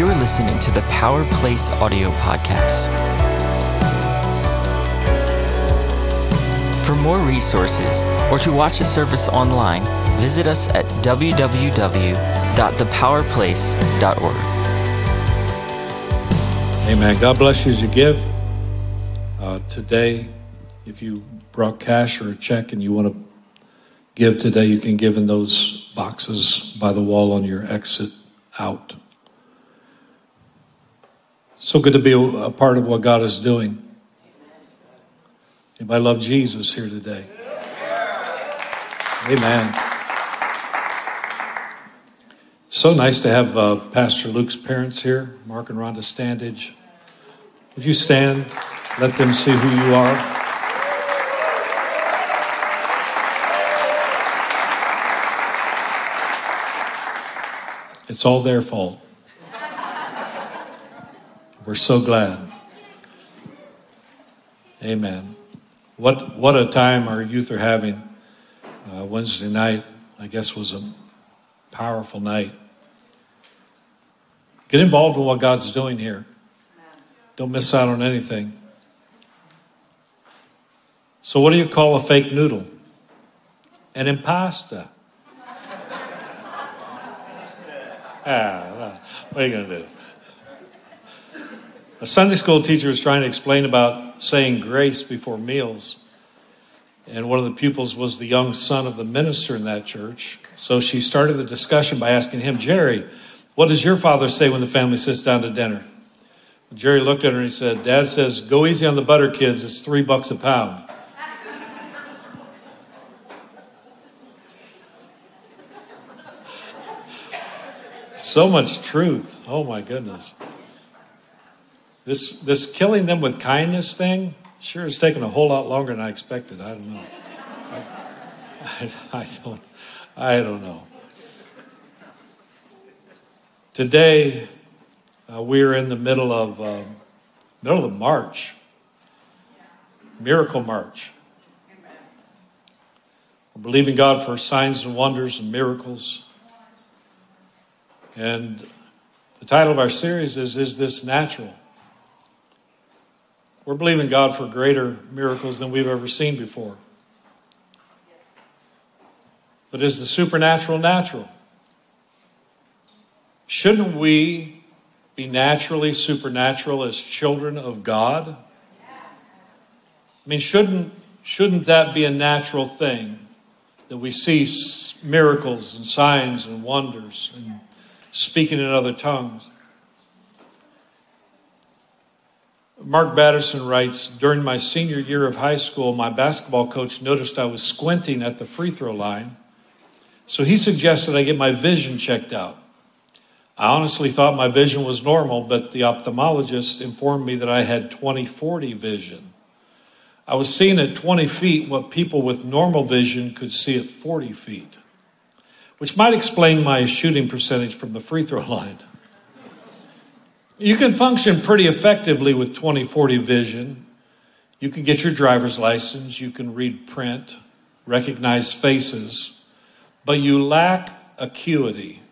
You're listening to the Power Place Audio Podcast. For more resources or to watch a service online, visit us at www.thepowerplace.org. Amen. God bless you as you give. Uh, today, if you brought cash or a check and you want to give today, you can give in those boxes by the wall on your exit out. So good to be a part of what God is doing. Anybody love Jesus here today? Amen. So nice to have uh, Pastor Luke's parents here, Mark and Rhonda Standage. Would you stand? Let them see who you are. It's all their fault. We're so glad. Amen. What, what a time our youth are having. Uh, Wednesday night, I guess, was a powerful night. Get involved in what God's doing here. Don't miss out on anything. So, what do you call a fake noodle? An impasta. ah, what are you going to do? A Sunday school teacher was trying to explain about saying grace before meals. And one of the pupils was the young son of the minister in that church. So she started the discussion by asking him, Jerry, what does your father say when the family sits down to dinner? Jerry looked at her and he said, Dad says, go easy on the butter, kids. It's three bucks a pound. so much truth. Oh my goodness. This, this killing them with kindness thing sure has taken a whole lot longer than I expected. I don't know. I, I, I don't, I don't know. Today, uh, we're in the middle of uh, middle of the March, Miracle March. We're believing God for signs and wonders and miracles. And the title of our series is Is This Natural? We're believing God for greater miracles than we've ever seen before. But is the supernatural natural? Shouldn't we be naturally supernatural as children of God? I mean, shouldn't, shouldn't that be a natural thing that we see miracles and signs and wonders and speaking in other tongues? Mark Batterson writes During my senior year of high school, my basketball coach noticed I was squinting at the free throw line. So he suggested I get my vision checked out. I honestly thought my vision was normal, but the ophthalmologist informed me that I had 20 40 vision. I was seeing at 20 feet what people with normal vision could see at 40 feet, which might explain my shooting percentage from the free throw line. You can function pretty effectively with 2040 vision. You can get your driver's license, you can read print, recognize faces, but you lack acuity.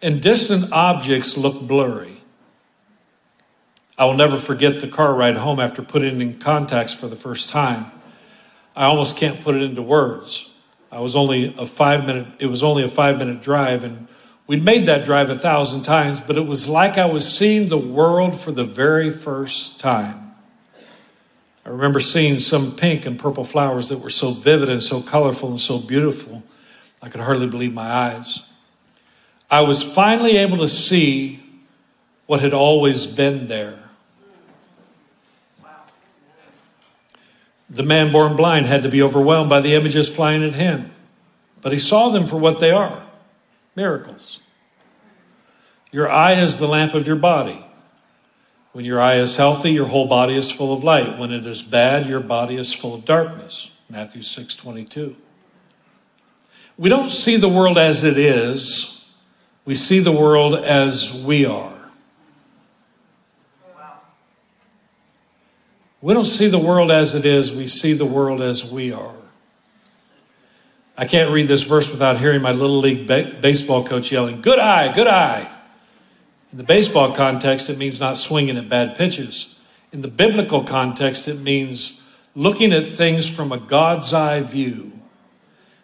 And distant objects look blurry. I will never forget the car ride home after putting in contacts for the first time. I almost can't put it into words. I was only a five minute, it was only a five minute drive, and We'd made that drive a thousand times, but it was like I was seeing the world for the very first time. I remember seeing some pink and purple flowers that were so vivid and so colorful and so beautiful, I could hardly believe my eyes. I was finally able to see what had always been there. The man born blind had to be overwhelmed by the images flying at him, but he saw them for what they are miracles. Your eye is the lamp of your body. When your eye is healthy, your whole body is full of light. When it is bad, your body is full of darkness. Matthew 6 22. We don't see the world as it is, we see the world as we are. We don't see the world as it is, we see the world as we are. I can't read this verse without hearing my little league ba- baseball coach yelling, Good eye, good eye. In the baseball context, it means not swinging at bad pitches. In the biblical context, it means looking at things from a God's eye view.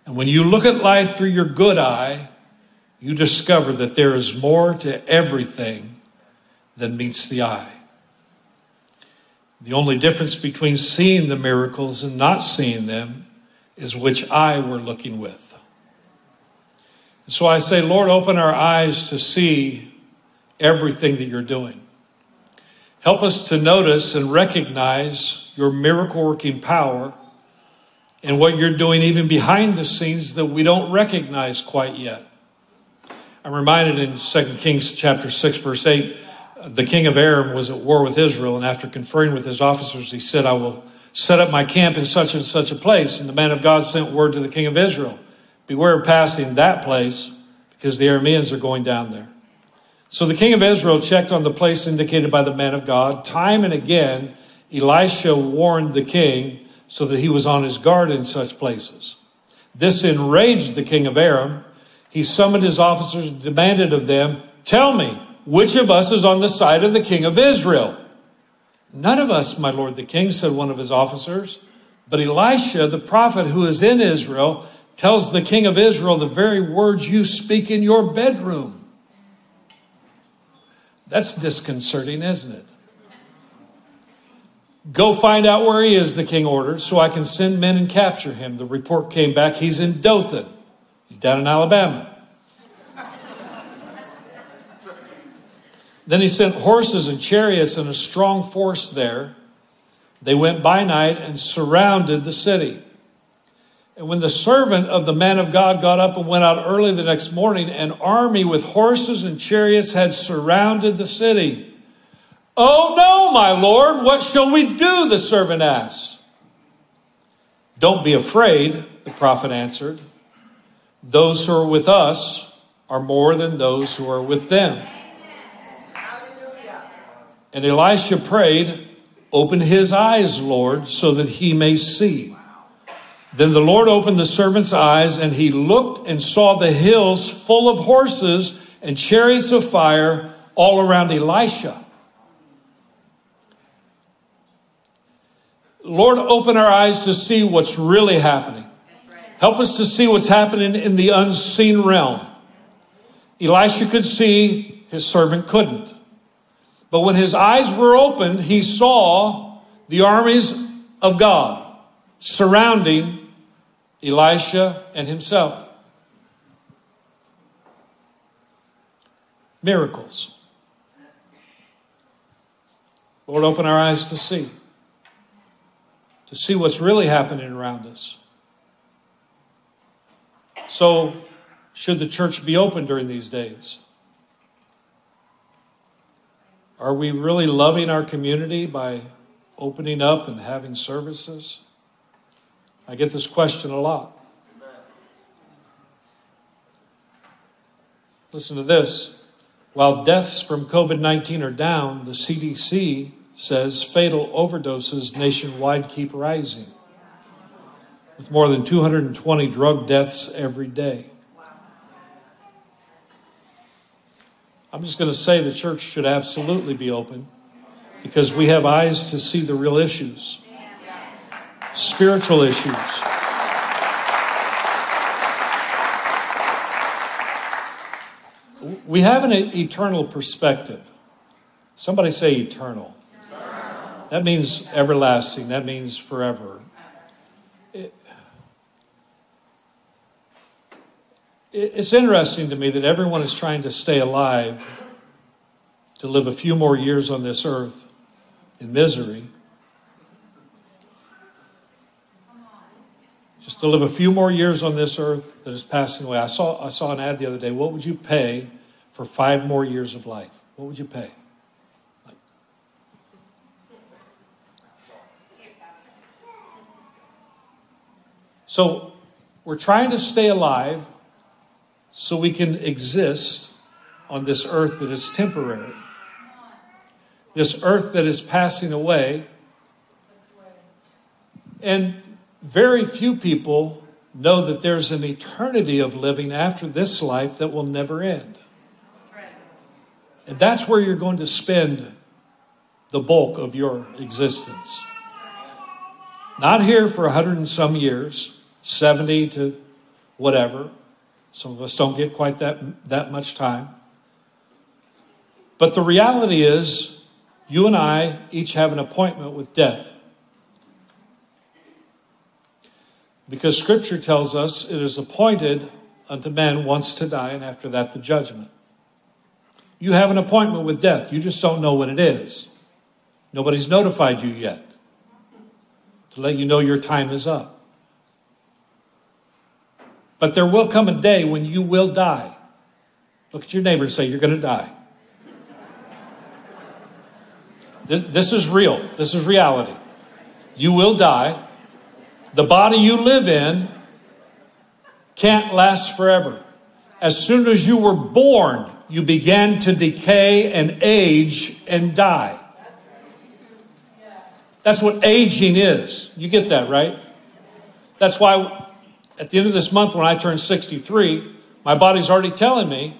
And when you look at life through your good eye, you discover that there is more to everything than meets the eye. The only difference between seeing the miracles and not seeing them is which eye we're looking with. so I say, Lord, open our eyes to see everything that you're doing. Help us to notice and recognize your miracle working power and what you're doing even behind the scenes that we don't recognize quite yet. I'm reminded in 2 Kings chapter 6 verse 8 the king of Aram was at war with Israel and after conferring with his officers he said I will set up my camp in such and such a place and the man of God sent word to the king of Israel beware of passing that place because the Arameans are going down there. So the king of Israel checked on the place indicated by the man of God. Time and again, Elisha warned the king so that he was on his guard in such places. This enraged the king of Aram. He summoned his officers and demanded of them, Tell me, which of us is on the side of the king of Israel? None of us, my lord the king, said one of his officers. But Elisha, the prophet who is in Israel, tells the king of Israel the very words you speak in your bedroom. That's disconcerting, isn't it? Go find out where he is, the king ordered, so I can send men and capture him. The report came back he's in Dothan, he's down in Alabama. Then he sent horses and chariots and a strong force there. They went by night and surrounded the city. And when the servant of the man of God got up and went out early the next morning, an army with horses and chariots had surrounded the city. Oh no, my Lord, what shall we do? The servant asked. Don't be afraid, the prophet answered. Those who are with us are more than those who are with them. And Elisha prayed, Open his eyes, Lord, so that he may see. Then the Lord opened the servant's eyes, and he looked and saw the hills full of horses and chariots of fire all around Elisha. Lord, open our eyes to see what's really happening. Help us to see what's happening in the unseen realm. Elisha could see, his servant couldn't. But when his eyes were opened, he saw the armies of God surrounding Elisha and himself. Miracles. Lord, open our eyes to see, to see what's really happening around us. So, should the church be open during these days? Are we really loving our community by opening up and having services? I get this question a lot. Listen to this. While deaths from COVID 19 are down, the CDC says fatal overdoses nationwide keep rising, with more than 220 drug deaths every day. I'm just going to say the church should absolutely be open because we have eyes to see the real issues spiritual issues. We have an eternal perspective. Somebody say eternal. That means everlasting, that means forever. It's interesting to me that everyone is trying to stay alive to live a few more years on this earth in misery. just to live a few more years on this earth that is passing away. I saw, I saw an ad the other day. What would you pay for five more years of life? What would you pay? So we're trying to stay alive so we can exist on this earth that is temporary. This earth that is passing away. And very few people know that there's an eternity of living after this life that will never end. And that's where you're going to spend the bulk of your existence. Not here for a hundred and some years, 70 to whatever. Some of us don't get quite that, that much time. But the reality is, you and I each have an appointment with death. Because Scripture tells us it is appointed unto man once to die, and after that, the judgment. You have an appointment with death. You just don't know what it is. Nobody's notified you yet to let you know your time is up. But there will come a day when you will die. Look at your neighbor and say, You're going to die. This is real. This is reality. You will die. The body you live in can't last forever. As soon as you were born, you began to decay and age and die. That's what aging is. You get that, right? That's why at the end of this month, when I turn 63, my body's already telling me,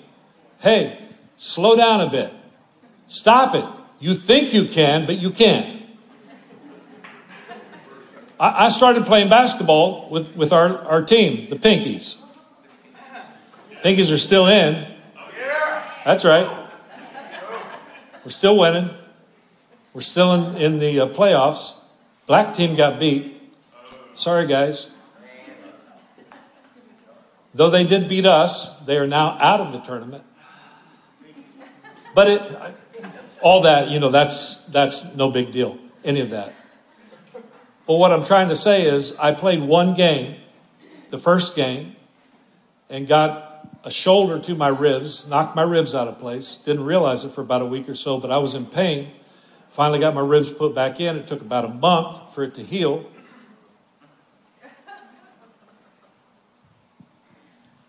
hey, slow down a bit. Stop it. You think you can, but you can't. I, started playing basketball with, with our, our team, the Pinkies. Pinkies are still in. That's right. We're still winning. We're still in, in the uh, playoffs. Black team got beat. Sorry, guys. Though they did beat us, they are now out of the tournament. But it, all that, you know, that's, that's no big deal, any of that. But what I'm trying to say is, I played one game, the first game, and got a shoulder to my ribs, knocked my ribs out of place. Didn't realize it for about a week or so, but I was in pain. Finally got my ribs put back in. It took about a month for it to heal.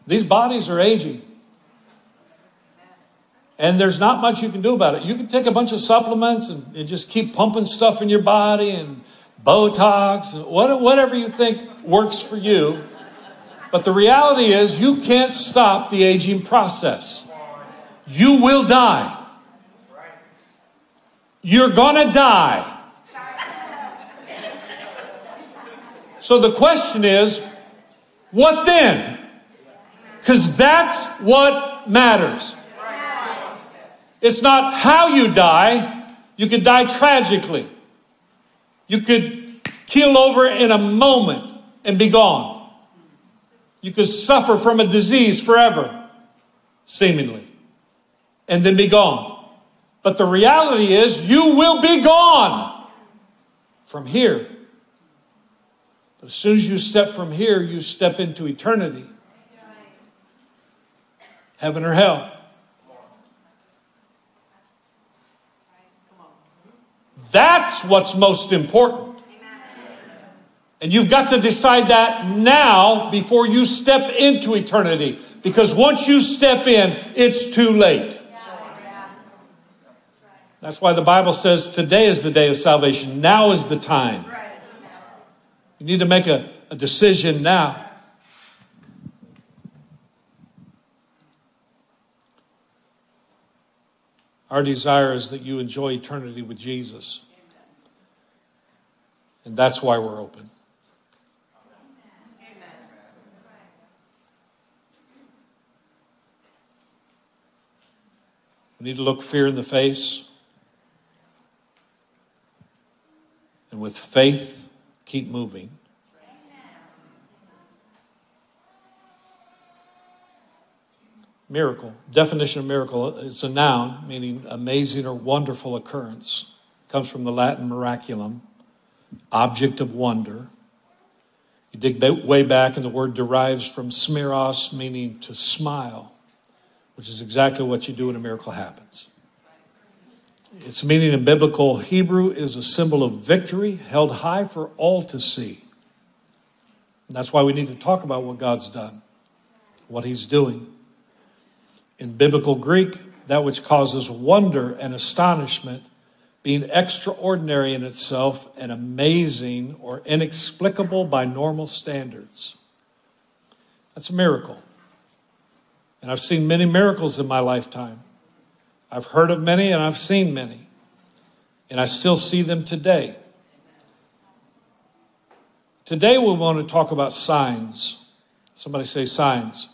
These bodies are aging. And there's not much you can do about it. You can take a bunch of supplements and, and just keep pumping stuff in your body and Botox, and whatever you think works for you. But the reality is, you can't stop the aging process. You will die. You're gonna die. So the question is, what then? Because that's what matters. It's not how you die. You could die tragically. You could keel over in a moment and be gone. You could suffer from a disease forever, seemingly, and then be gone. But the reality is, you will be gone from here. But as soon as you step from here, you step into eternity heaven or hell. That's what's most important. And you've got to decide that now before you step into eternity. Because once you step in, it's too late. That's why the Bible says today is the day of salvation. Now is the time. You need to make a, a decision now. Our desire is that you enjoy eternity with Jesus. And that's why we're open. We need to look fear in the face. And with faith, keep moving. Miracle. Definition of miracle it's a noun meaning amazing or wonderful occurrence. Comes from the Latin miraculum, object of wonder. You dig way back, and the word derives from smeros, meaning to smile, which is exactly what you do when a miracle happens. Its meaning in biblical Hebrew is a symbol of victory held high for all to see. And that's why we need to talk about what God's done, what He's doing. In biblical Greek, that which causes wonder and astonishment, being extraordinary in itself and amazing or inexplicable by normal standards. That's a miracle. And I've seen many miracles in my lifetime. I've heard of many and I've seen many, and I still see them today. Today, we want to talk about signs. Somebody say signs.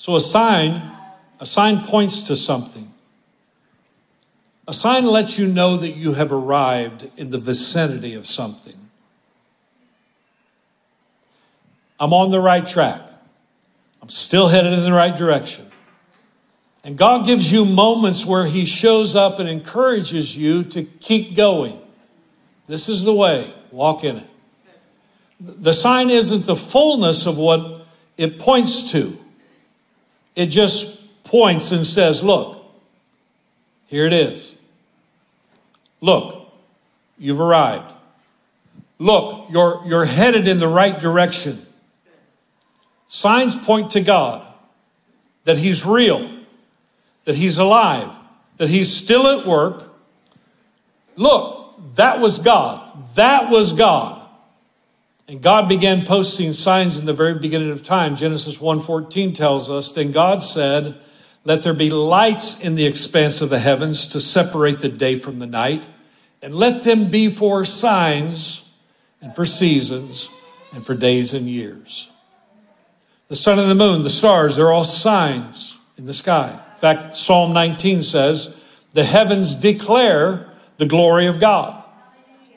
So, a sign, a sign points to something. A sign lets you know that you have arrived in the vicinity of something. I'm on the right track. I'm still headed in the right direction. And God gives you moments where He shows up and encourages you to keep going. This is the way, walk in it. The sign isn't the fullness of what it points to, it just points and says, Look, here it is. Look, you've arrived. Look, you're, you're headed in the right direction. Signs point to God, that He's real, that He's alive, that He's still at work. Look, that was God. That was God. And God began posting signs in the very beginning of time. Genesis 1:14 tells us, then God said, "Let there be lights in the expanse of the heavens to separate the day from the night, and let them be for signs and for seasons and for days and years." The sun and the moon, the stars, they're all signs in the sky. In fact, Psalm 19 says, The heavens declare the glory of God.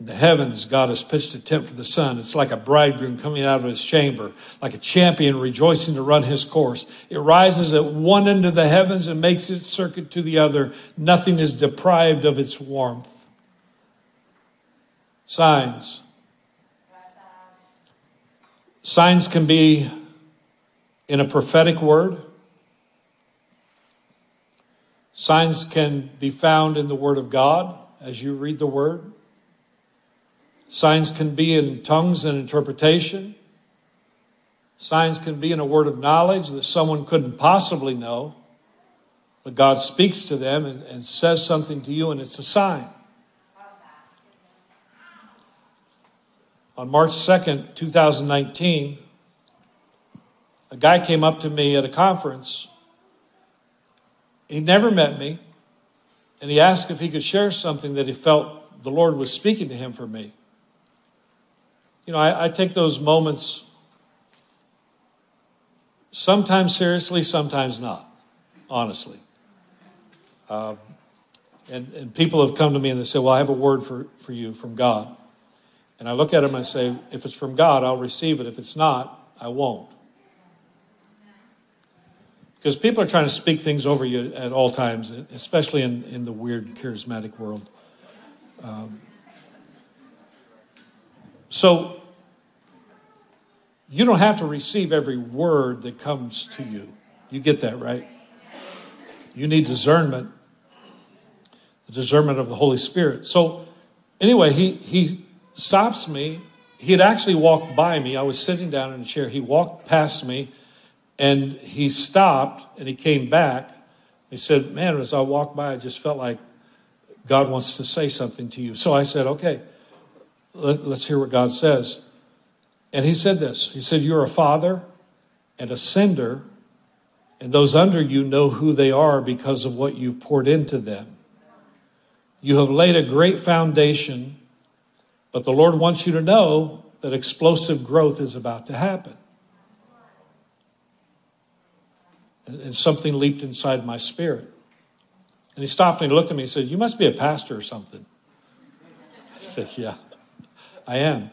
In the heavens, God has pitched a tent for the sun. It's like a bridegroom coming out of his chamber, like a champion rejoicing to run his course. It rises at one end of the heavens and makes its circuit to the other. Nothing is deprived of its warmth. Signs. Signs can be in a prophetic word. Signs can be found in the Word of God as you read the Word. Signs can be in tongues and interpretation. Signs can be in a word of knowledge that someone couldn't possibly know, but God speaks to them and, and says something to you, and it's a sign. On March 2nd, 2019, a guy came up to me at a conference. He never met me, and he asked if he could share something that he felt the Lord was speaking to him for me. You know, I, I take those moments sometimes seriously, sometimes not, honestly. Uh, and, and people have come to me and they say, Well, I have a word for, for you from God. And I look at them and I say, If it's from God, I'll receive it. If it's not, I won't. Because people are trying to speak things over you at all times, especially in, in the weird charismatic world. Um, so you don't have to receive every word that comes to you. You get that, right? You need discernment, the discernment of the Holy Spirit. So, anyway, he, he stops me. He had actually walked by me. I was sitting down in a chair. He walked past me and he stopped and he came back. He said, Man, as I walked by, I just felt like God wants to say something to you. So I said, Okay, let, us hear what God says. And he said this He said, You're a father and a sender, and those under you know who they are because of what you've poured into them. You have laid a great foundation, but the Lord wants you to know that explosive growth is about to happen. And something leaped inside my spirit. And he stopped and looked at me and said, You must be a pastor or something. I said, Yeah, I am.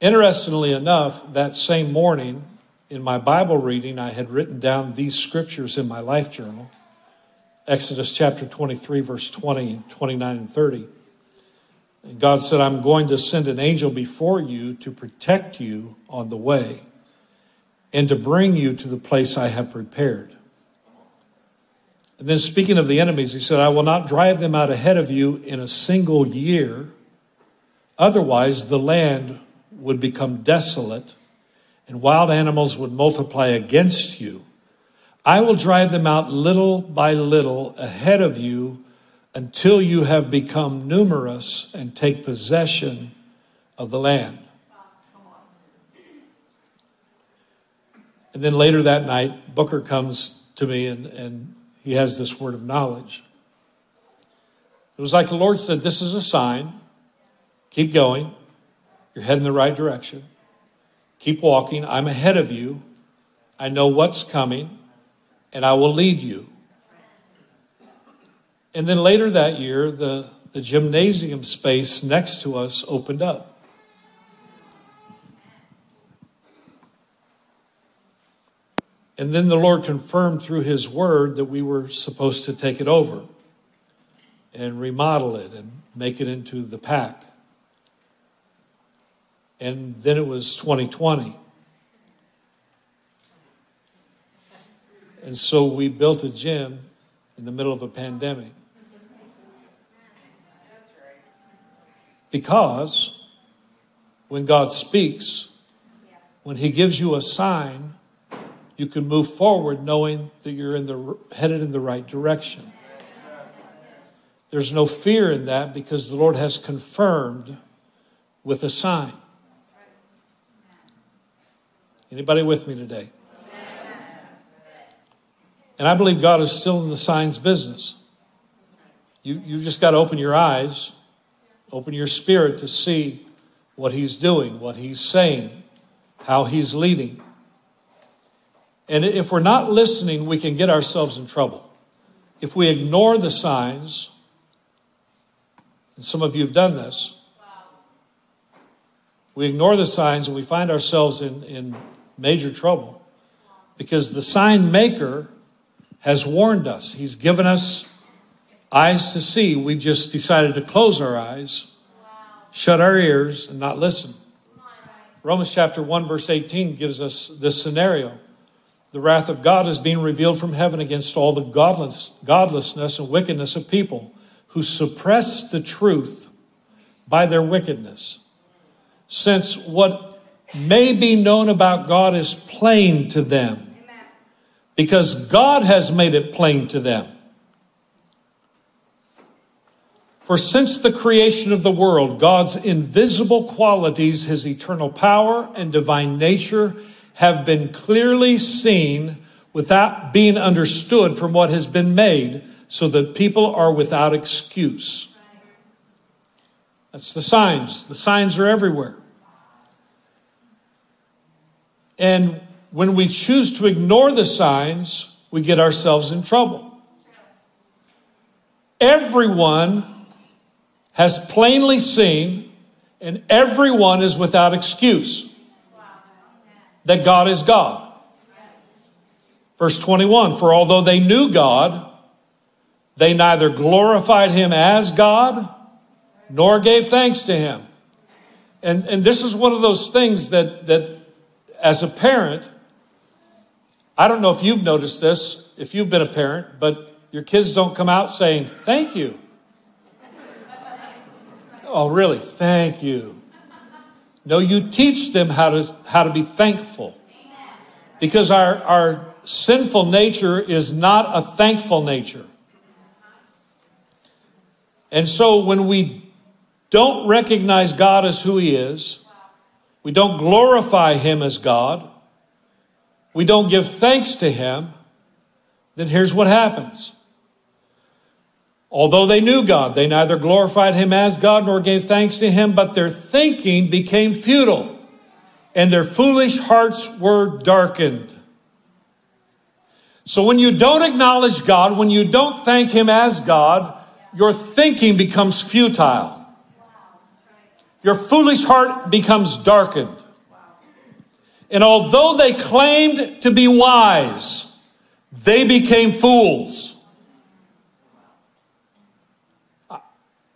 Interestingly enough, that same morning in my Bible reading, I had written down these scriptures in my life journal Exodus chapter 23, verse 20, 29, and 30. And God said, I'm going to send an angel before you to protect you on the way and to bring you to the place I have prepared. And then, speaking of the enemies, he said, I will not drive them out ahead of you in a single year Otherwise, the land would become desolate and wild animals would multiply against you. I will drive them out little by little ahead of you until you have become numerous and take possession of the land. And then later that night, Booker comes to me and, and he has this word of knowledge. It was like the Lord said, This is a sign. Keep going. You're heading the right direction. Keep walking. I'm ahead of you. I know what's coming, and I will lead you. And then later that year, the, the gymnasium space next to us opened up. And then the Lord confirmed through His word that we were supposed to take it over and remodel it and make it into the pack. And then it was 2020. And so we built a gym in the middle of a pandemic. Because when God speaks, when He gives you a sign, you can move forward knowing that you're in the, headed in the right direction. There's no fear in that because the Lord has confirmed with a sign. Anybody with me today? And I believe God is still in the signs business. You, you've just got to open your eyes, open your spirit to see what He's doing, what He's saying, how He's leading. And if we're not listening, we can get ourselves in trouble. If we ignore the signs, and some of you have done this. We ignore the signs and we find ourselves in, in major trouble because the sign maker has warned us. He's given us eyes to see. We've just decided to close our eyes, shut our ears, and not listen. Romans chapter 1, verse 18 gives us this scenario. The wrath of God is being revealed from heaven against all the godless, godlessness and wickedness of people who suppress the truth by their wickedness. Since what may be known about God is plain to them, because God has made it plain to them. For since the creation of the world, God's invisible qualities, his eternal power and divine nature, have been clearly seen without being understood from what has been made so that people are without excuse. That's the signs. The signs are everywhere. And when we choose to ignore the signs, we get ourselves in trouble. Everyone has plainly seen, and everyone is without excuse that God is God. Verse 21 For although they knew God, they neither glorified him as God nor gave thanks to him. And, and this is one of those things that, that, as a parent, I don't know if you've noticed this, if you've been a parent, but your kids don't come out saying, Thank you. oh, really? Thank you. No, you teach them how to, how to be thankful. Because our, our sinful nature is not a thankful nature. And so when we don't recognize God as who He is, we don't glorify Him as God, we don't give thanks to Him, then here's what happens. Although they knew God, they neither glorified Him as God nor gave thanks to Him, but their thinking became futile and their foolish hearts were darkened. So when you don't acknowledge God, when you don't thank Him as God, your thinking becomes futile. Your foolish heart becomes darkened. And although they claimed to be wise, they became fools.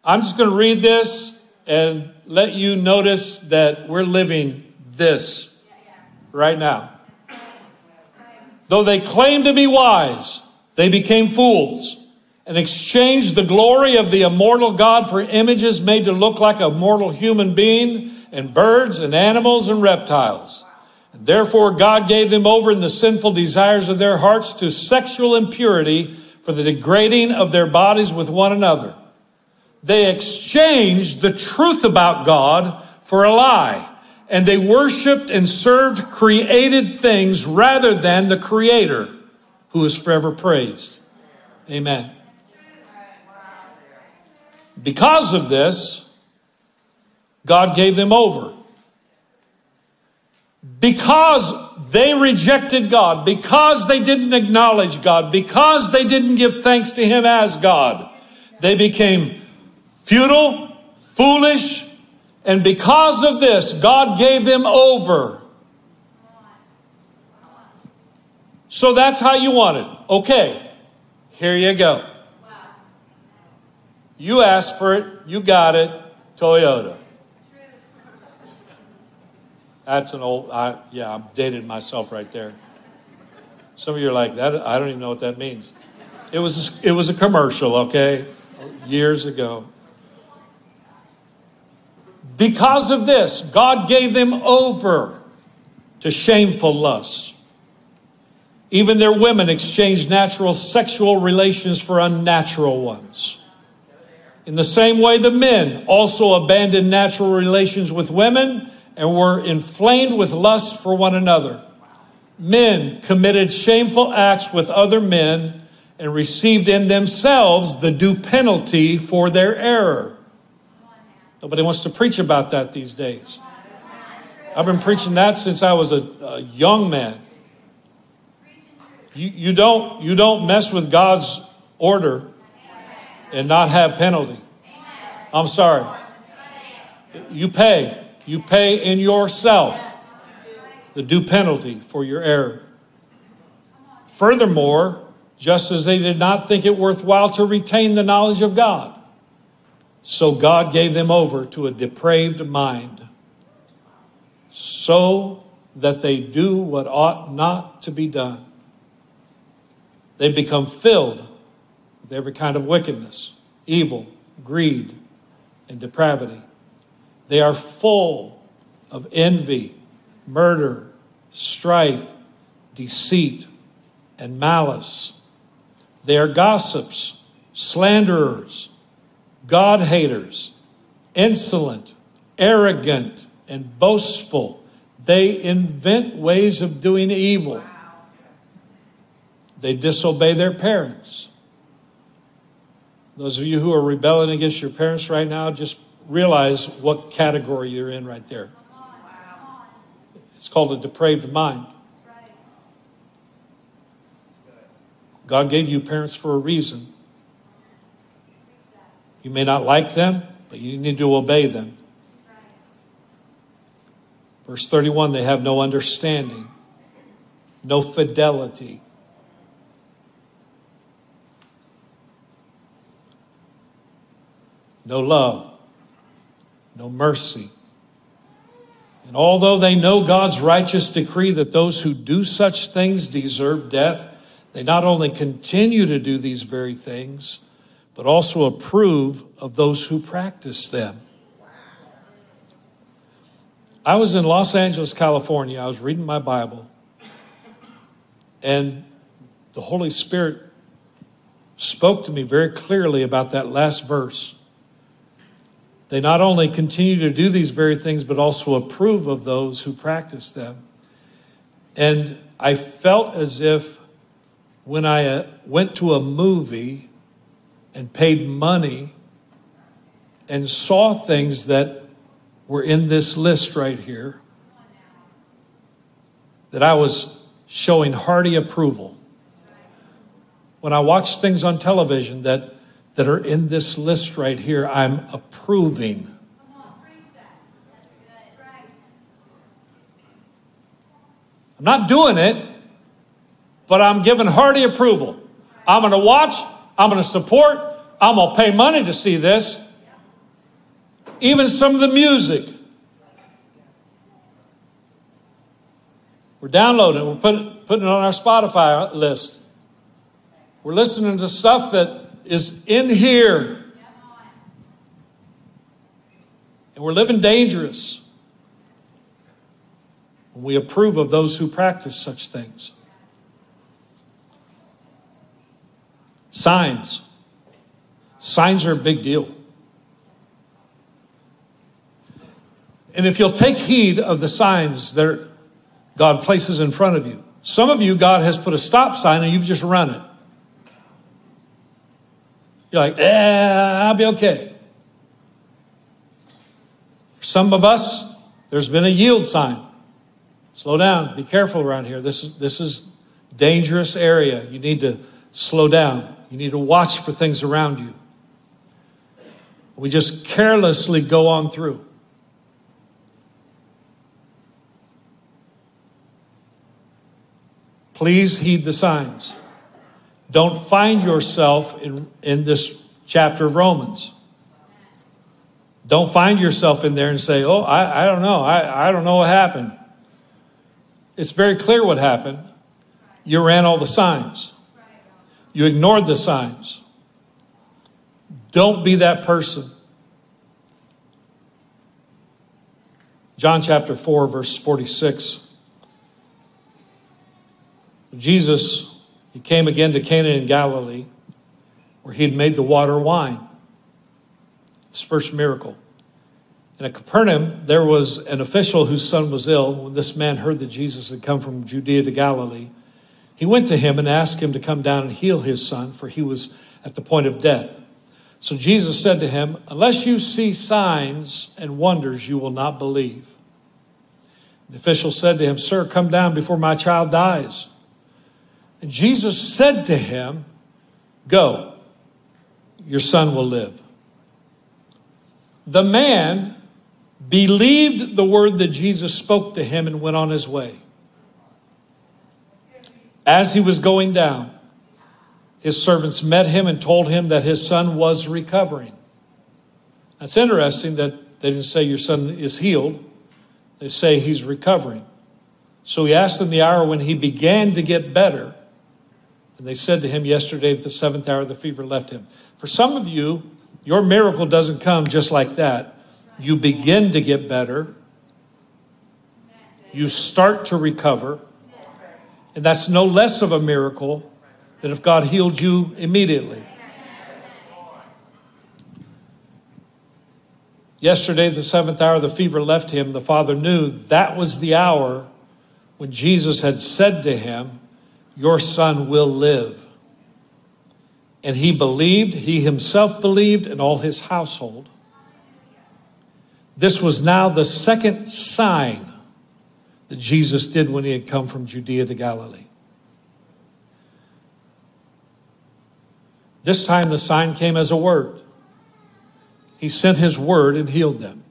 I'm just going to read this and let you notice that we're living this right now. Though they claimed to be wise, they became fools and exchanged the glory of the immortal God for images made to look like a mortal human being and birds and animals and reptiles. And therefore, God gave them over in the sinful desires of their hearts to sexual impurity for the degrading of their bodies with one another. They exchanged the truth about God for a lie, and they worshiped and served created things rather than the Creator, who is forever praised. Amen. Because of this, God gave them over. Because they rejected God, because they didn't acknowledge God, because they didn't give thanks to Him as God, they became futile, foolish, and because of this, God gave them over. So that's how you want it. Okay, here you go. You asked for it, you got it, Toyota. That's an old, I, yeah, I'm dated myself right there. Some of you are like, that, I don't even know what that means. It was, it was a commercial, okay, years ago. Because of this, God gave them over to shameful lusts. Even their women exchanged natural sexual relations for unnatural ones. In the same way, the men also abandoned natural relations with women and were inflamed with lust for one another. Men committed shameful acts with other men and received in themselves the due penalty for their error. Nobody wants to preach about that these days. I've been preaching that since I was a, a young man. You, you, don't, you don't mess with God's order and not have penalty. I'm sorry. You pay. You pay in yourself the due penalty for your error. Furthermore, just as they did not think it worthwhile to retain the knowledge of God, so God gave them over to a depraved mind, so that they do what ought not to be done. They become filled with every kind of wickedness, evil, greed, and depravity. They are full of envy, murder, strife, deceit, and malice. They are gossips, slanderers, God haters, insolent, arrogant, and boastful. They invent ways of doing evil. They disobey their parents. Those of you who are rebelling against your parents right now, just realize what category you're in right there. It's called a depraved mind. God gave you parents for a reason. You may not like them, but you need to obey them. Verse 31 they have no understanding, no fidelity. No love, no mercy. And although they know God's righteous decree that those who do such things deserve death, they not only continue to do these very things, but also approve of those who practice them. I was in Los Angeles, California. I was reading my Bible, and the Holy Spirit spoke to me very clearly about that last verse. They not only continue to do these very things, but also approve of those who practice them. And I felt as if when I uh, went to a movie and paid money and saw things that were in this list right here that I was showing hearty approval. When I watched things on television that, that are in this list right here, I'm approving. I'm not doing it, but I'm giving hearty approval. I'm going to watch, I'm going to support, I'm going to pay money to see this. Even some of the music. We're downloading, we're putting, putting it on our Spotify list. We're listening to stuff that is in here. And we're living dangerous we approve of those who practice such things. Signs. Signs are a big deal. And if you'll take heed of the signs that God places in front of you, some of you, God has put a stop sign and you've just run it. You're like, eh, I'll be okay. For some of us, there's been a yield sign. Slow down. Be careful around here. This is, this is dangerous area. You need to slow down. You need to watch for things around you. We just carelessly go on through. Please heed the signs. Don't find yourself in, in this chapter of Romans. Don't find yourself in there and say, Oh, I, I don't know. I, I don't know what happened. It's very clear what happened. You ran all the signs, you ignored the signs. Don't be that person. John chapter 4, verse 46. Jesus, he came again to Cana in Galilee, where he had made the water wine. His first miracle. And at Capernaum, there was an official whose son was ill. When this man heard that Jesus had come from Judea to Galilee, he went to him and asked him to come down and heal his son, for he was at the point of death. So Jesus said to him, Unless you see signs and wonders, you will not believe. The official said to him, Sir, come down before my child dies. And Jesus said to him, Go, your son will live. The man believed the word that Jesus spoke to him and went on his way. As he was going down, his servants met him and told him that his son was recovering. That's interesting that they didn't say your son is healed, they say he's recovering. So he asked them the hour when he began to get better. And they said to him yesterday at the seventh hour, the fever left him. For some of you, your miracle doesn't come just like that. You begin to get better, you start to recover, and that's no less of a miracle than if God healed you immediately. Yesterday, the seventh hour, the fever left him. The father knew that was the hour when Jesus had said to him, Your son will live. And he believed, he himself believed, and all his household. This was now the second sign that Jesus did when he had come from Judea to Galilee. This time the sign came as a word. He sent his word and healed them.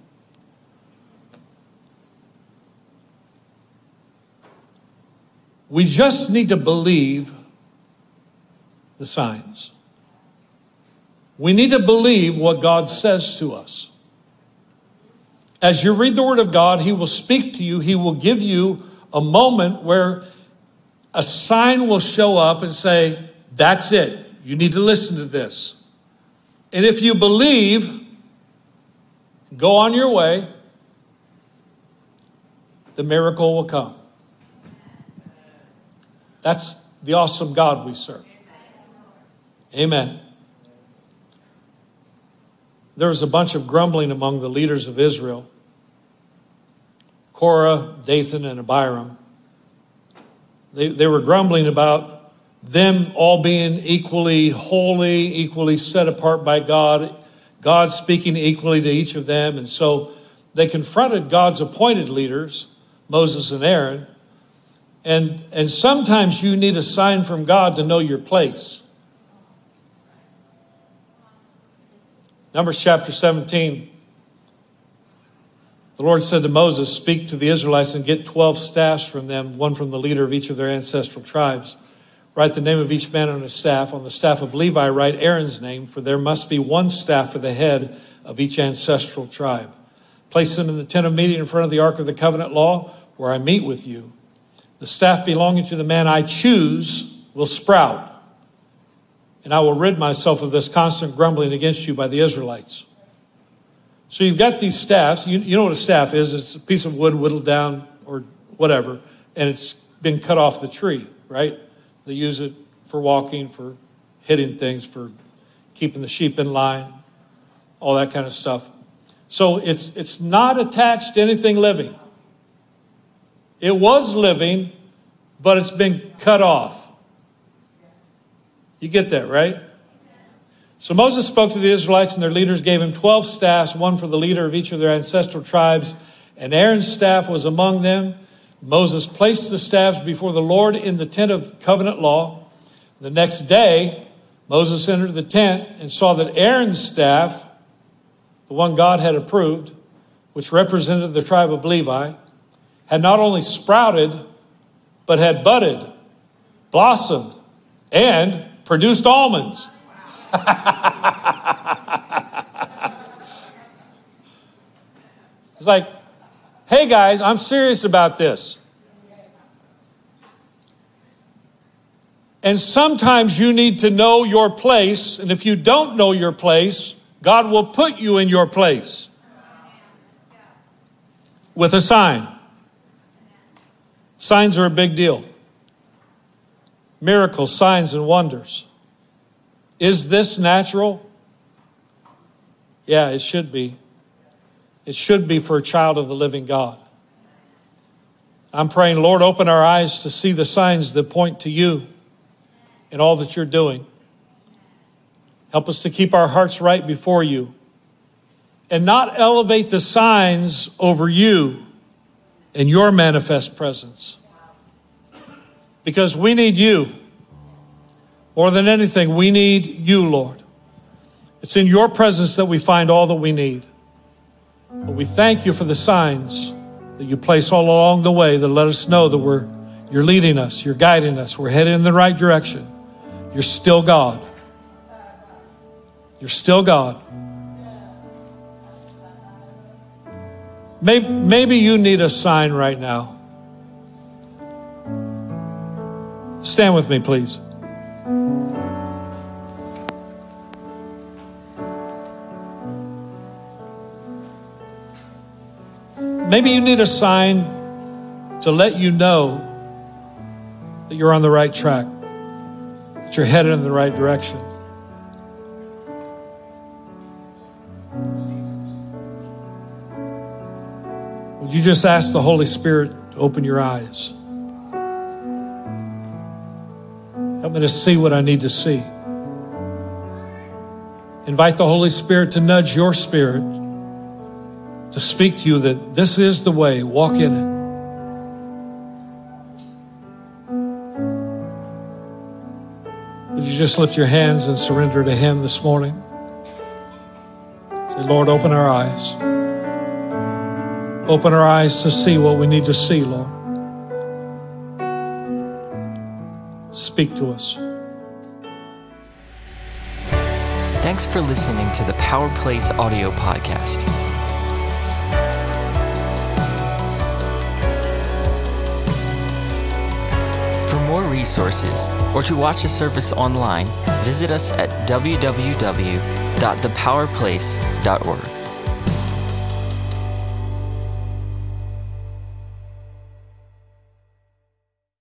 We just need to believe the signs. We need to believe what God says to us. As you read the Word of God, He will speak to you. He will give you a moment where a sign will show up and say, That's it. You need to listen to this. And if you believe, go on your way, the miracle will come. That's the awesome God we serve. Amen there was a bunch of grumbling among the leaders of Israel Korah, Dathan, and Abiram. They, they were grumbling about them all being equally holy, equally set apart by God, God speaking equally to each of them. And so they confronted God's appointed leaders, Moses and Aaron. And, and sometimes you need a sign from God to know your place. Numbers chapter 17. The Lord said to Moses, Speak to the Israelites and get 12 staffs from them, one from the leader of each of their ancestral tribes. Write the name of each man on his staff. On the staff of Levi, write Aaron's name, for there must be one staff for the head of each ancestral tribe. Place them in the tent of meeting in front of the ark of the covenant law, where I meet with you. The staff belonging to the man I choose will sprout and I will rid myself of this constant grumbling against you by the Israelites. So you've got these staffs. You, you know what a staff is it's a piece of wood whittled down or whatever, and it's been cut off the tree, right? They use it for walking, for hitting things, for keeping the sheep in line, all that kind of stuff. So it's, it's not attached to anything living. It was living, but it's been cut off. You get that, right? So Moses spoke to the Israelites, and their leaders gave him 12 staffs, one for the leader of each of their ancestral tribes. And Aaron's staff was among them. Moses placed the staffs before the Lord in the tent of covenant law. The next day, Moses entered the tent and saw that Aaron's staff, the one God had approved, which represented the tribe of Levi, had not only sprouted, but had budded, blossomed, and produced almonds. it's like, hey guys, I'm serious about this. And sometimes you need to know your place. And if you don't know your place, God will put you in your place with a sign. Signs are a big deal. Miracles, signs, and wonders. Is this natural? Yeah, it should be. It should be for a child of the living God. I'm praying, Lord, open our eyes to see the signs that point to you and all that you're doing. Help us to keep our hearts right before you and not elevate the signs over you and your manifest presence. Because we need you. More than anything, we need you, Lord. It's in your presence that we find all that we need. But we thank you for the signs that you place all along the way that let us know that we're, you're leading us, you're guiding us, we're headed in the right direction. You're still God. You're still God. Maybe, maybe you need a sign right now. Stand with me, please. Maybe you need a sign to let you know that you're on the right track, that you're headed in the right direction. Would you just ask the Holy Spirit to open your eyes? Help me to see what I need to see. Invite the Holy Spirit to nudge your spirit to speak to you that this is the way, walk in it. Would you just lift your hands and surrender to Him this morning? Say, Lord, open our eyes. Open our eyes to see what we need to see, Lord. Speak to us. Thanks for listening to the Power Place audio podcast. For more resources or to watch a service online, visit us at www.thepowerplace.org.